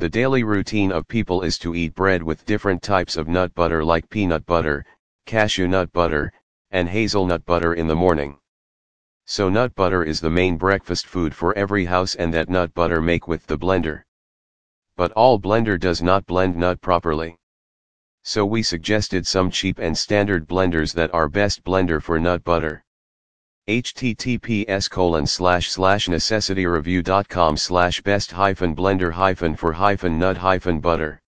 The daily routine of people is to eat bread with different types of nut butter like peanut butter, cashew nut butter, and hazelnut butter in the morning. So nut butter is the main breakfast food for every house and that nut butter make with the blender. But all blender does not blend nut properly. So we suggested some cheap and standard blenders that are best blender for nut butter https colon slash slash necessityreview.com slash best hyphen blender hyphen for hyphen nut hyphen butter